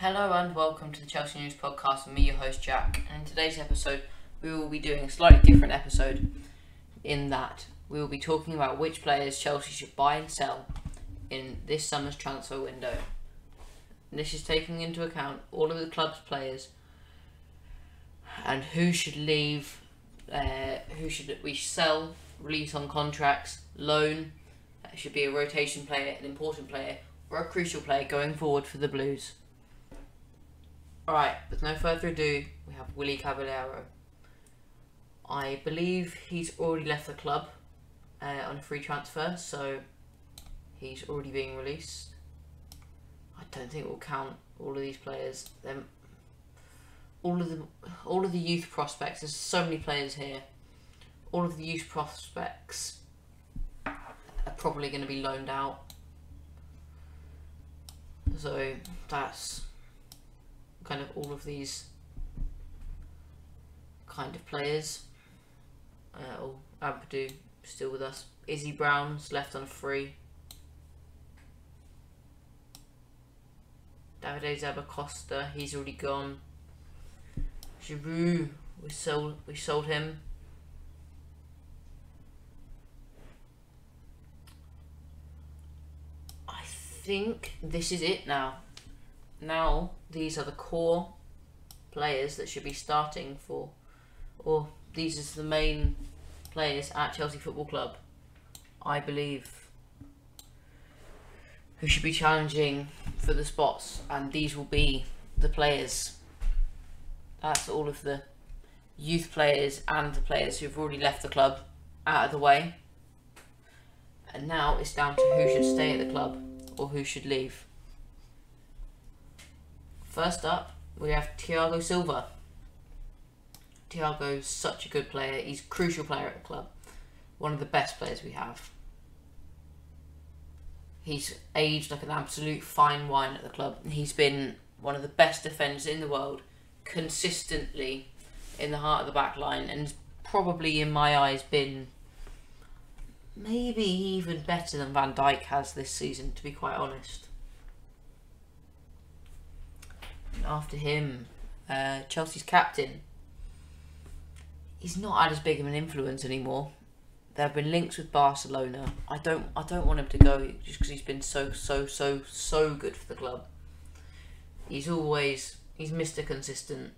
Hello and welcome to the Chelsea News Podcast with me, your host Jack. And in today's episode, we will be doing a slightly different episode in that we will be talking about which players Chelsea should buy and sell in this summer's transfer window. This is taking into account all of the club's players and who should leave, uh, who should we sell, release on contracts, loan, uh, should be a rotation player, an important player, or a crucial player going forward for the Blues. Alright, with no further ado, we have Willy Caballero. I believe he's already left the club uh, on a free transfer, so he's already being released. I don't think we'll count all of these players. Them, all of the all of the youth prospects. There's so many players here. All of the youth prospects are probably going to be loaned out. So that's kind of all of these kind of players. Uh, oh, Ampadu still with us. Izzy Brown's left on free. Davide Zappacosta, he's already gone. Giroud, we sold we sold him. I think this is it now. Now these are the core players that should be starting for or these are the main players at Chelsea Football Club, I believe, who should be challenging for the spots, and these will be the players. That's all of the youth players and the players who've already left the club out of the way. And now it's down to who should stay at the club or who should leave. First up, we have Thiago Silva. Thiago's such a good player. He's a crucial player at the club. One of the best players we have. He's aged like an absolute fine wine at the club. He's been one of the best defenders in the world, consistently in the heart of the back line, and probably in my eyes been maybe even better than Van Dijk has this season, to be quite honest. After him, uh, Chelsea's captain, he's not had as big of an influence anymore. There have been links with Barcelona. I don't I don't want him to go just because he's been so so so so good for the club. He's always he's Mr. Consistent.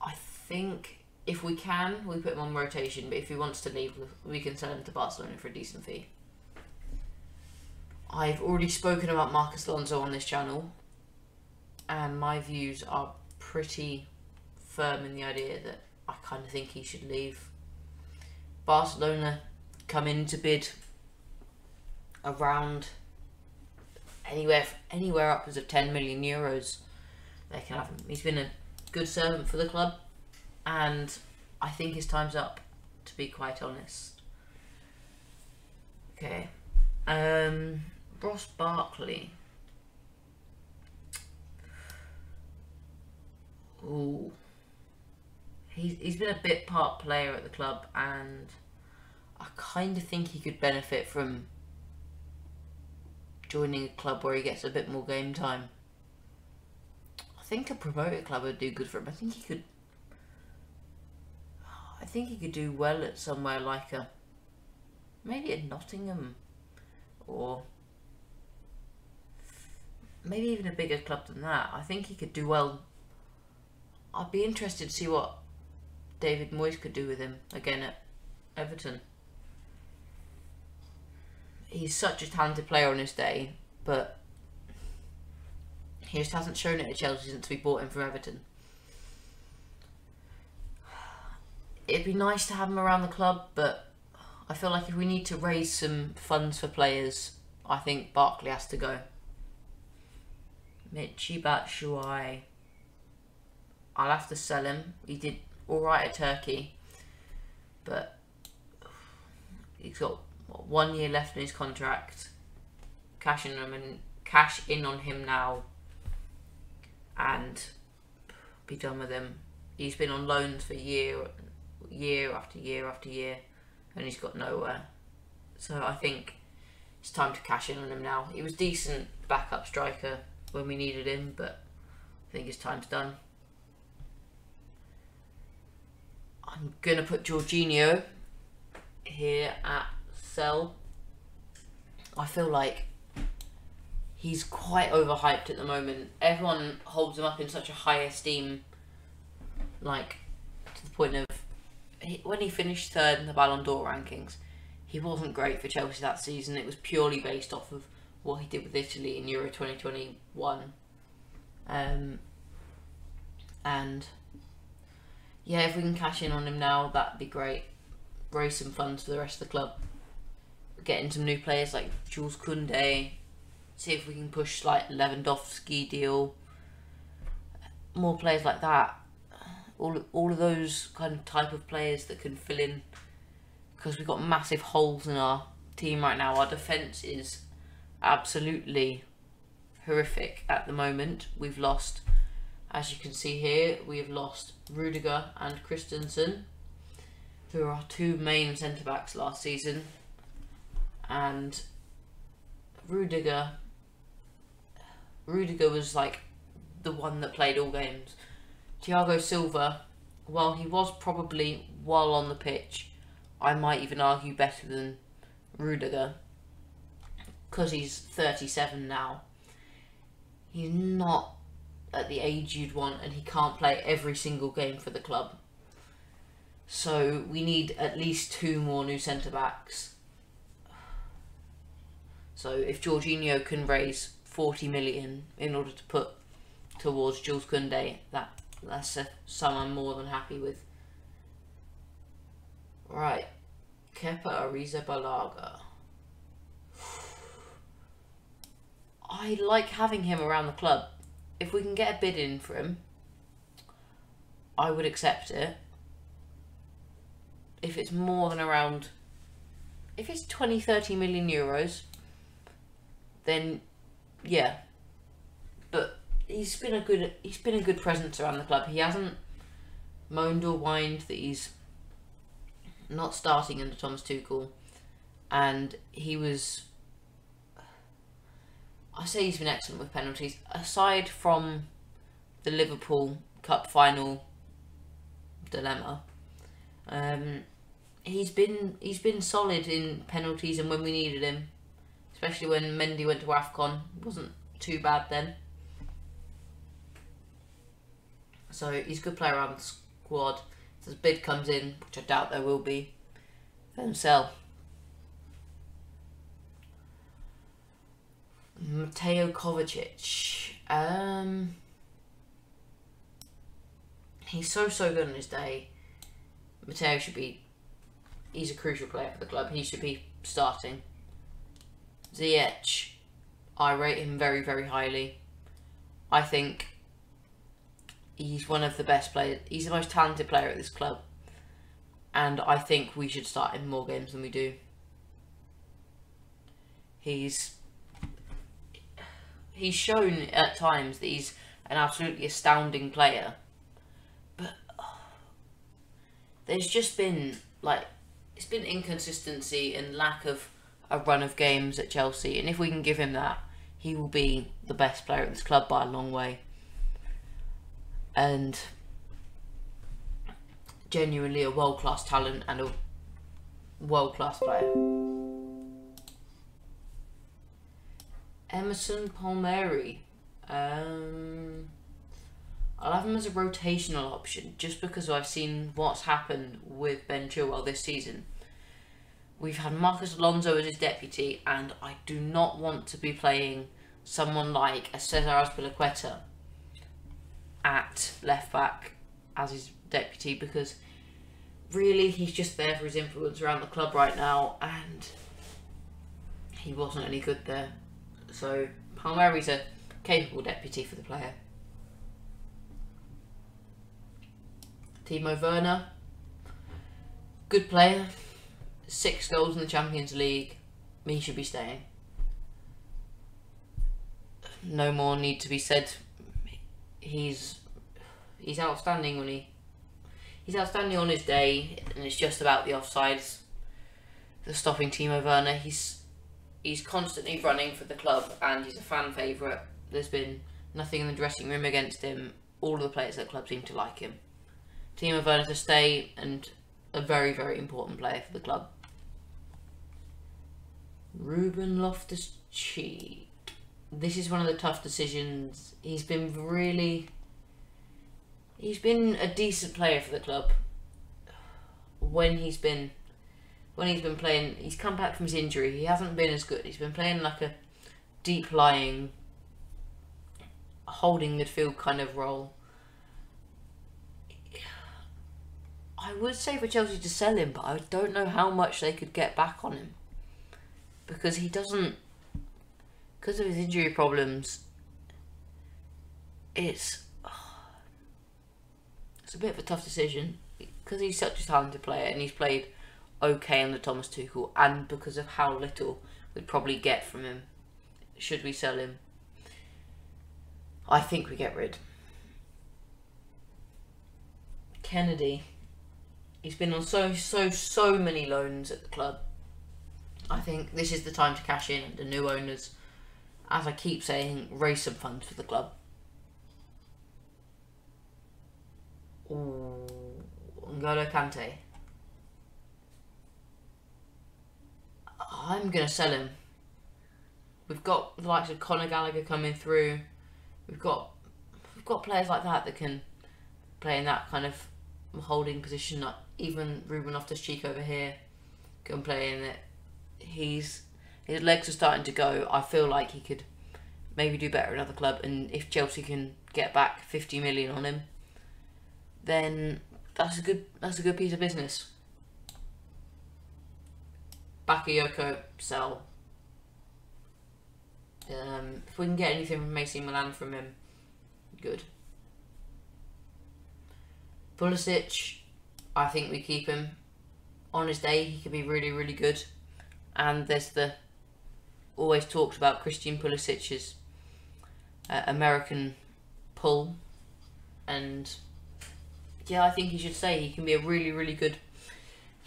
I think if we can, we put him on rotation. But if he wants to leave, we can sell him to Barcelona for a decent fee. I've already spoken about Marcos Alonso on this channel, and my views are pretty firm in the idea that I kind of think he should leave. Barcelona come in to bid around anywhere anywhere upwards of 10 million euros. They can have him. He's been a good servant for the club, and I think his time's up. To be quite honest. Okay, um, Ross Barkley. Ooh he's, he's been a bit part player at the club and I kind of think he could benefit from joining a club where he gets a bit more game time. I think a promoted club would do good for him. I think he could I think he could do well at somewhere like a maybe at Nottingham or maybe even a bigger club than that. I think he could do well. I'd be interested to see what David Moyes could do with him again at Everton. He's such a talented player on his day, but he just hasn't shown it at Chelsea since we bought him from Everton. It'd be nice to have him around the club, but I feel like if we need to raise some funds for players, I think Barkley has to go. Michy Batshuayi. I'll have to sell him. He did all right at Turkey, but he's got what, one year left in his contract. Cash in him and cash in on him now, and be done with him. He's been on loans for year, year after year after year, and he's got nowhere. So I think it's time to cash in on him now. He was decent backup striker when we needed him, but I think his time's done. I'm gonna put Jorginho here at sell. I feel like he's quite overhyped at the moment. Everyone holds him up in such a high esteem, like to the point of he, when he finished third in the Ballon d'Or rankings, he wasn't great for Chelsea that season. It was purely based off of what he did with Italy in Euro 2021. Um, and yeah, if we can cash in on him now, that'd be great. Raise some funds for the rest of the club. Getting some new players like Jules Koundé. See if we can push like Lewandowski deal. More players like that. All all of those kind of type of players that can fill in because we've got massive holes in our team right now. Our defence is absolutely horrific at the moment. We've lost, as you can see here, we have lost Rudiger and Christensen, who are our two main centre backs last season. And Rudiger, Rudiger was like the one that played all games. Thiago Silva, while he was probably while on the pitch, I might even argue better than Rudiger because he's 37 now. He's not at the age you'd want and he can't play every single game for the club. So we need at least two more new centre backs. So if Jorginho can raise 40 million in order to put towards Jules Koundé, that that's a sum I'm more than happy with. Right. Kepa Arrizabalaga. I like having him around the club. If we can get a bid in for him, I would accept it. If it's more than around, if it's 20, 30 million euros, then yeah. But he's been a good, he's been a good presence around the club. He hasn't moaned or whined that he's not starting under Thomas Tuchel, and he was. I say he's been excellent with penalties. Aside from the Liverpool Cup final dilemma, um, he's been he's been solid in penalties and when we needed him, especially when Mendy went to Afcon, wasn't too bad then. So he's a good player around the squad. If this bid comes in, which I doubt there will be, then sell. Mateo Kovacic. Um, he's so so good on his day. Mateo should be. He's a crucial player for the club. He should be starting. Ziyech, I rate him very very highly. I think he's one of the best players. He's the most talented player at this club. And I think we should start him more games than we do. He's he's shown at times that he's an absolutely astounding player. But oh, there's just been like it's been inconsistency and lack of a run of games at Chelsea and if we can give him that he will be the best player at this club by a long way and genuinely a world class talent and a world class player. Emerson Palmieri. Um, I'll have him as a rotational option just because I've seen what's happened with Ben Chilwell this season. We've had Marcos Alonso as his deputy, and I do not want to be playing someone like a Cesar Azpilicueta at left back as his deputy because really he's just there for his influence around the club right now and he wasn't any good there. So Palmieri's a capable deputy for the player. Timo Werner, good player, six goals in the Champions League. He should be staying. No more need to be said he's he's outstanding when he he's outstanding on his day, and it's just about the offsides, the stopping Timo Werner. He's He's constantly running for the club and he's a fan favourite. There's been nothing in the dressing room against him. All of the players at the club seem to like him. Timo Werner to stay and a very, very important player for the club. Ruben Loftus Cheek. This is one of the tough decisions. He's been really. He's been a decent player for the club. When he's been. When he's been playing. He's come back from his injury. He hasn't been as good. He's been playing like a deep lying. Holding midfield kind of role. I would say for Chelsea to sell him, but I don't know how much they could get back on him because he doesn't because of his injury problems it's it's a bit of a tough decision because he's such a talented player and he's played okay under Thomas Tuchel and because of how little we'd probably get from him should we sell him I think we get rid Kenedy he's been on so so so many loans at the club I think this is the time to cash in. The new owners, as I keep saying, raise some funds for the club. Ooh, N'Golo Kante. I'm gonna sell him. We've got the likes of Conor Gallagher coming through. We've got we've got players like that that can play in that kind of holding position. Not even Ruben Loftus Cheek over here can play in it he's his legs are starting to go. I feel like he could maybe do better at another club, and if Chelsea can get back fifty million on him, then that's a good that's a good piece of business. Bakayoko sell. Um, if we can get anything from AC Milan from him, good. Pulisic, I think we keep him. On his day, he could be really, really good and there's the always talked about Christian Pulisic's uh, American pull, and yeah, I think he should say He can be a really, really good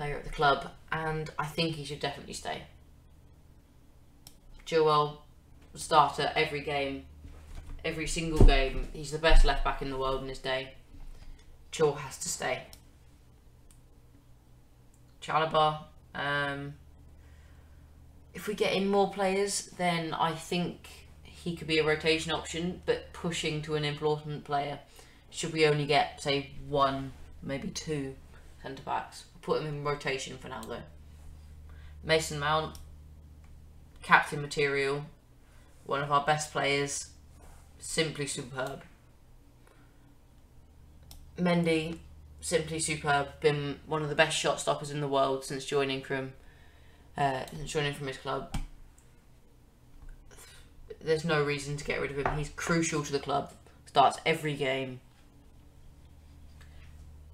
player at the club, and I think he should definitely stay. Joel, starter every game, every single game. He's the best left back in the world in his day. Joel has to stay. Chalobah, um, if we get in more players, then I think he could be a rotation option, but pushing to an important player. Should we only get, say, one, maybe two centre backs? Put him in rotation for now, though. Mason Mount, captain material, one of our best players, simply superb. Mendy, simply superb, been one of the best shot stoppers in the world since joining from uh, joining from his club. There's no reason to get rid of him. He's crucial to the club. Starts every game.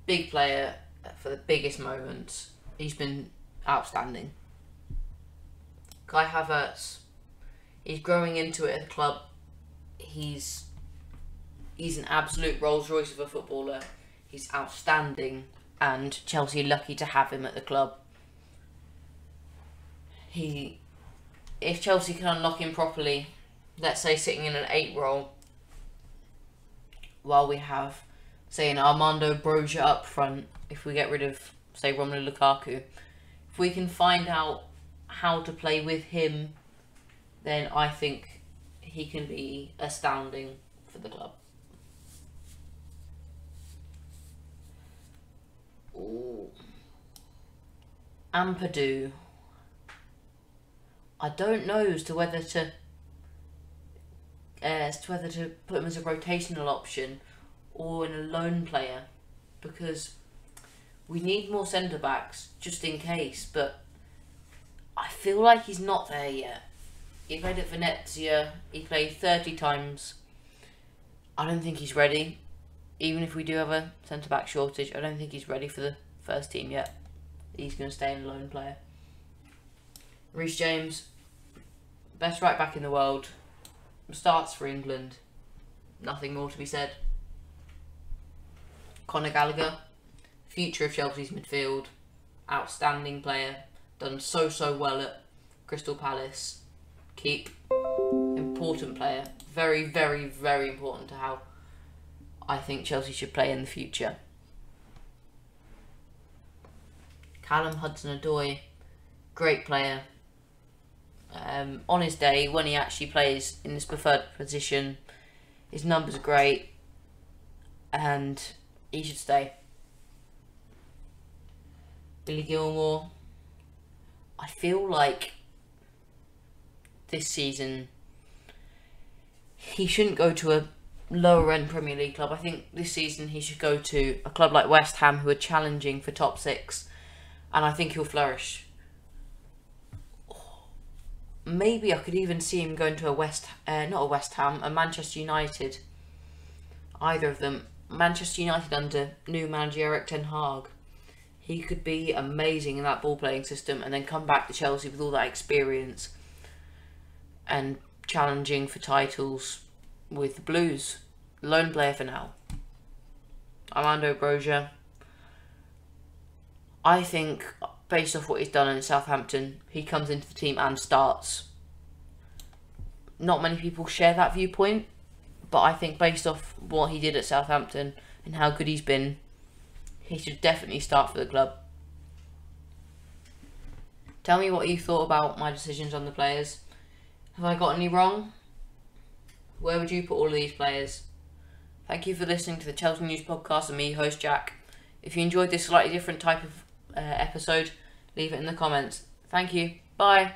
Big player for the biggest moments. He's been outstanding. Kai Havertz, he's growing into it at the club. He's he's an absolute Rolls Royce of a footballer. He's outstanding, and Chelsea lucky to have him at the club he, if Chelsea can unlock him properly, let's say sitting in an eight role, while we have, say, an Armando Broja up front, if we get rid of, say, Romelu Lukaku, if we can find out how to play with him, then I think he can be astounding for the club. Ooh. Ampadu. I don't know as to whether to uh, as to whether to put him as a rotational option or in a loan player because we need more centre backs just in case. But I feel like he's not there yet. He played at Venezia. He played thirty times. I don't think he's ready. Even if we do have a centre back shortage, I don't think he's ready for the first team yet. He's going to stay in loan player. Reece James, best right back in the world, starts for England. Nothing more to be said. Conor Gallagher, future of Chelsea's midfield, outstanding player, done so so well at Crystal Palace. keep. Important player. Very, very, very important to how I think Chelsea should play in the future. Callum Hudson Odoi, great player. Um, on his day, when he actually plays in his preferred position, his numbers are great, and he should stay. Billy Gilmour, I feel like this season he shouldn't go to a lower end Premier League club. I think this season he should go to a club like West Ham who are challenging for top six and I think he'll flourish. Maybe I could even see him going to a West, uh, not a West Ham, a Manchester United. Either of them. Manchester United under new manager Erik Ten Hag. He could be amazing in that ball playing system and then come back to Chelsea with all that experience and challenging for titles with the Blues. Loan player for now. Armando Broja. I think, based off what he's done in Southampton, he comes into the team and starts. Not many people share that viewpoint, but I think based off what he did at Southampton and how good he's been, he should definitely start for the club. Tell me what you thought about my decisions on the players. Have I got any wrong? Where would you put all of these players? Thank you for listening to the Chelsea News Podcast and me, host Jack. If you enjoyed this slightly different type of uh, episode, leave it in the comments. Thank you. Bye.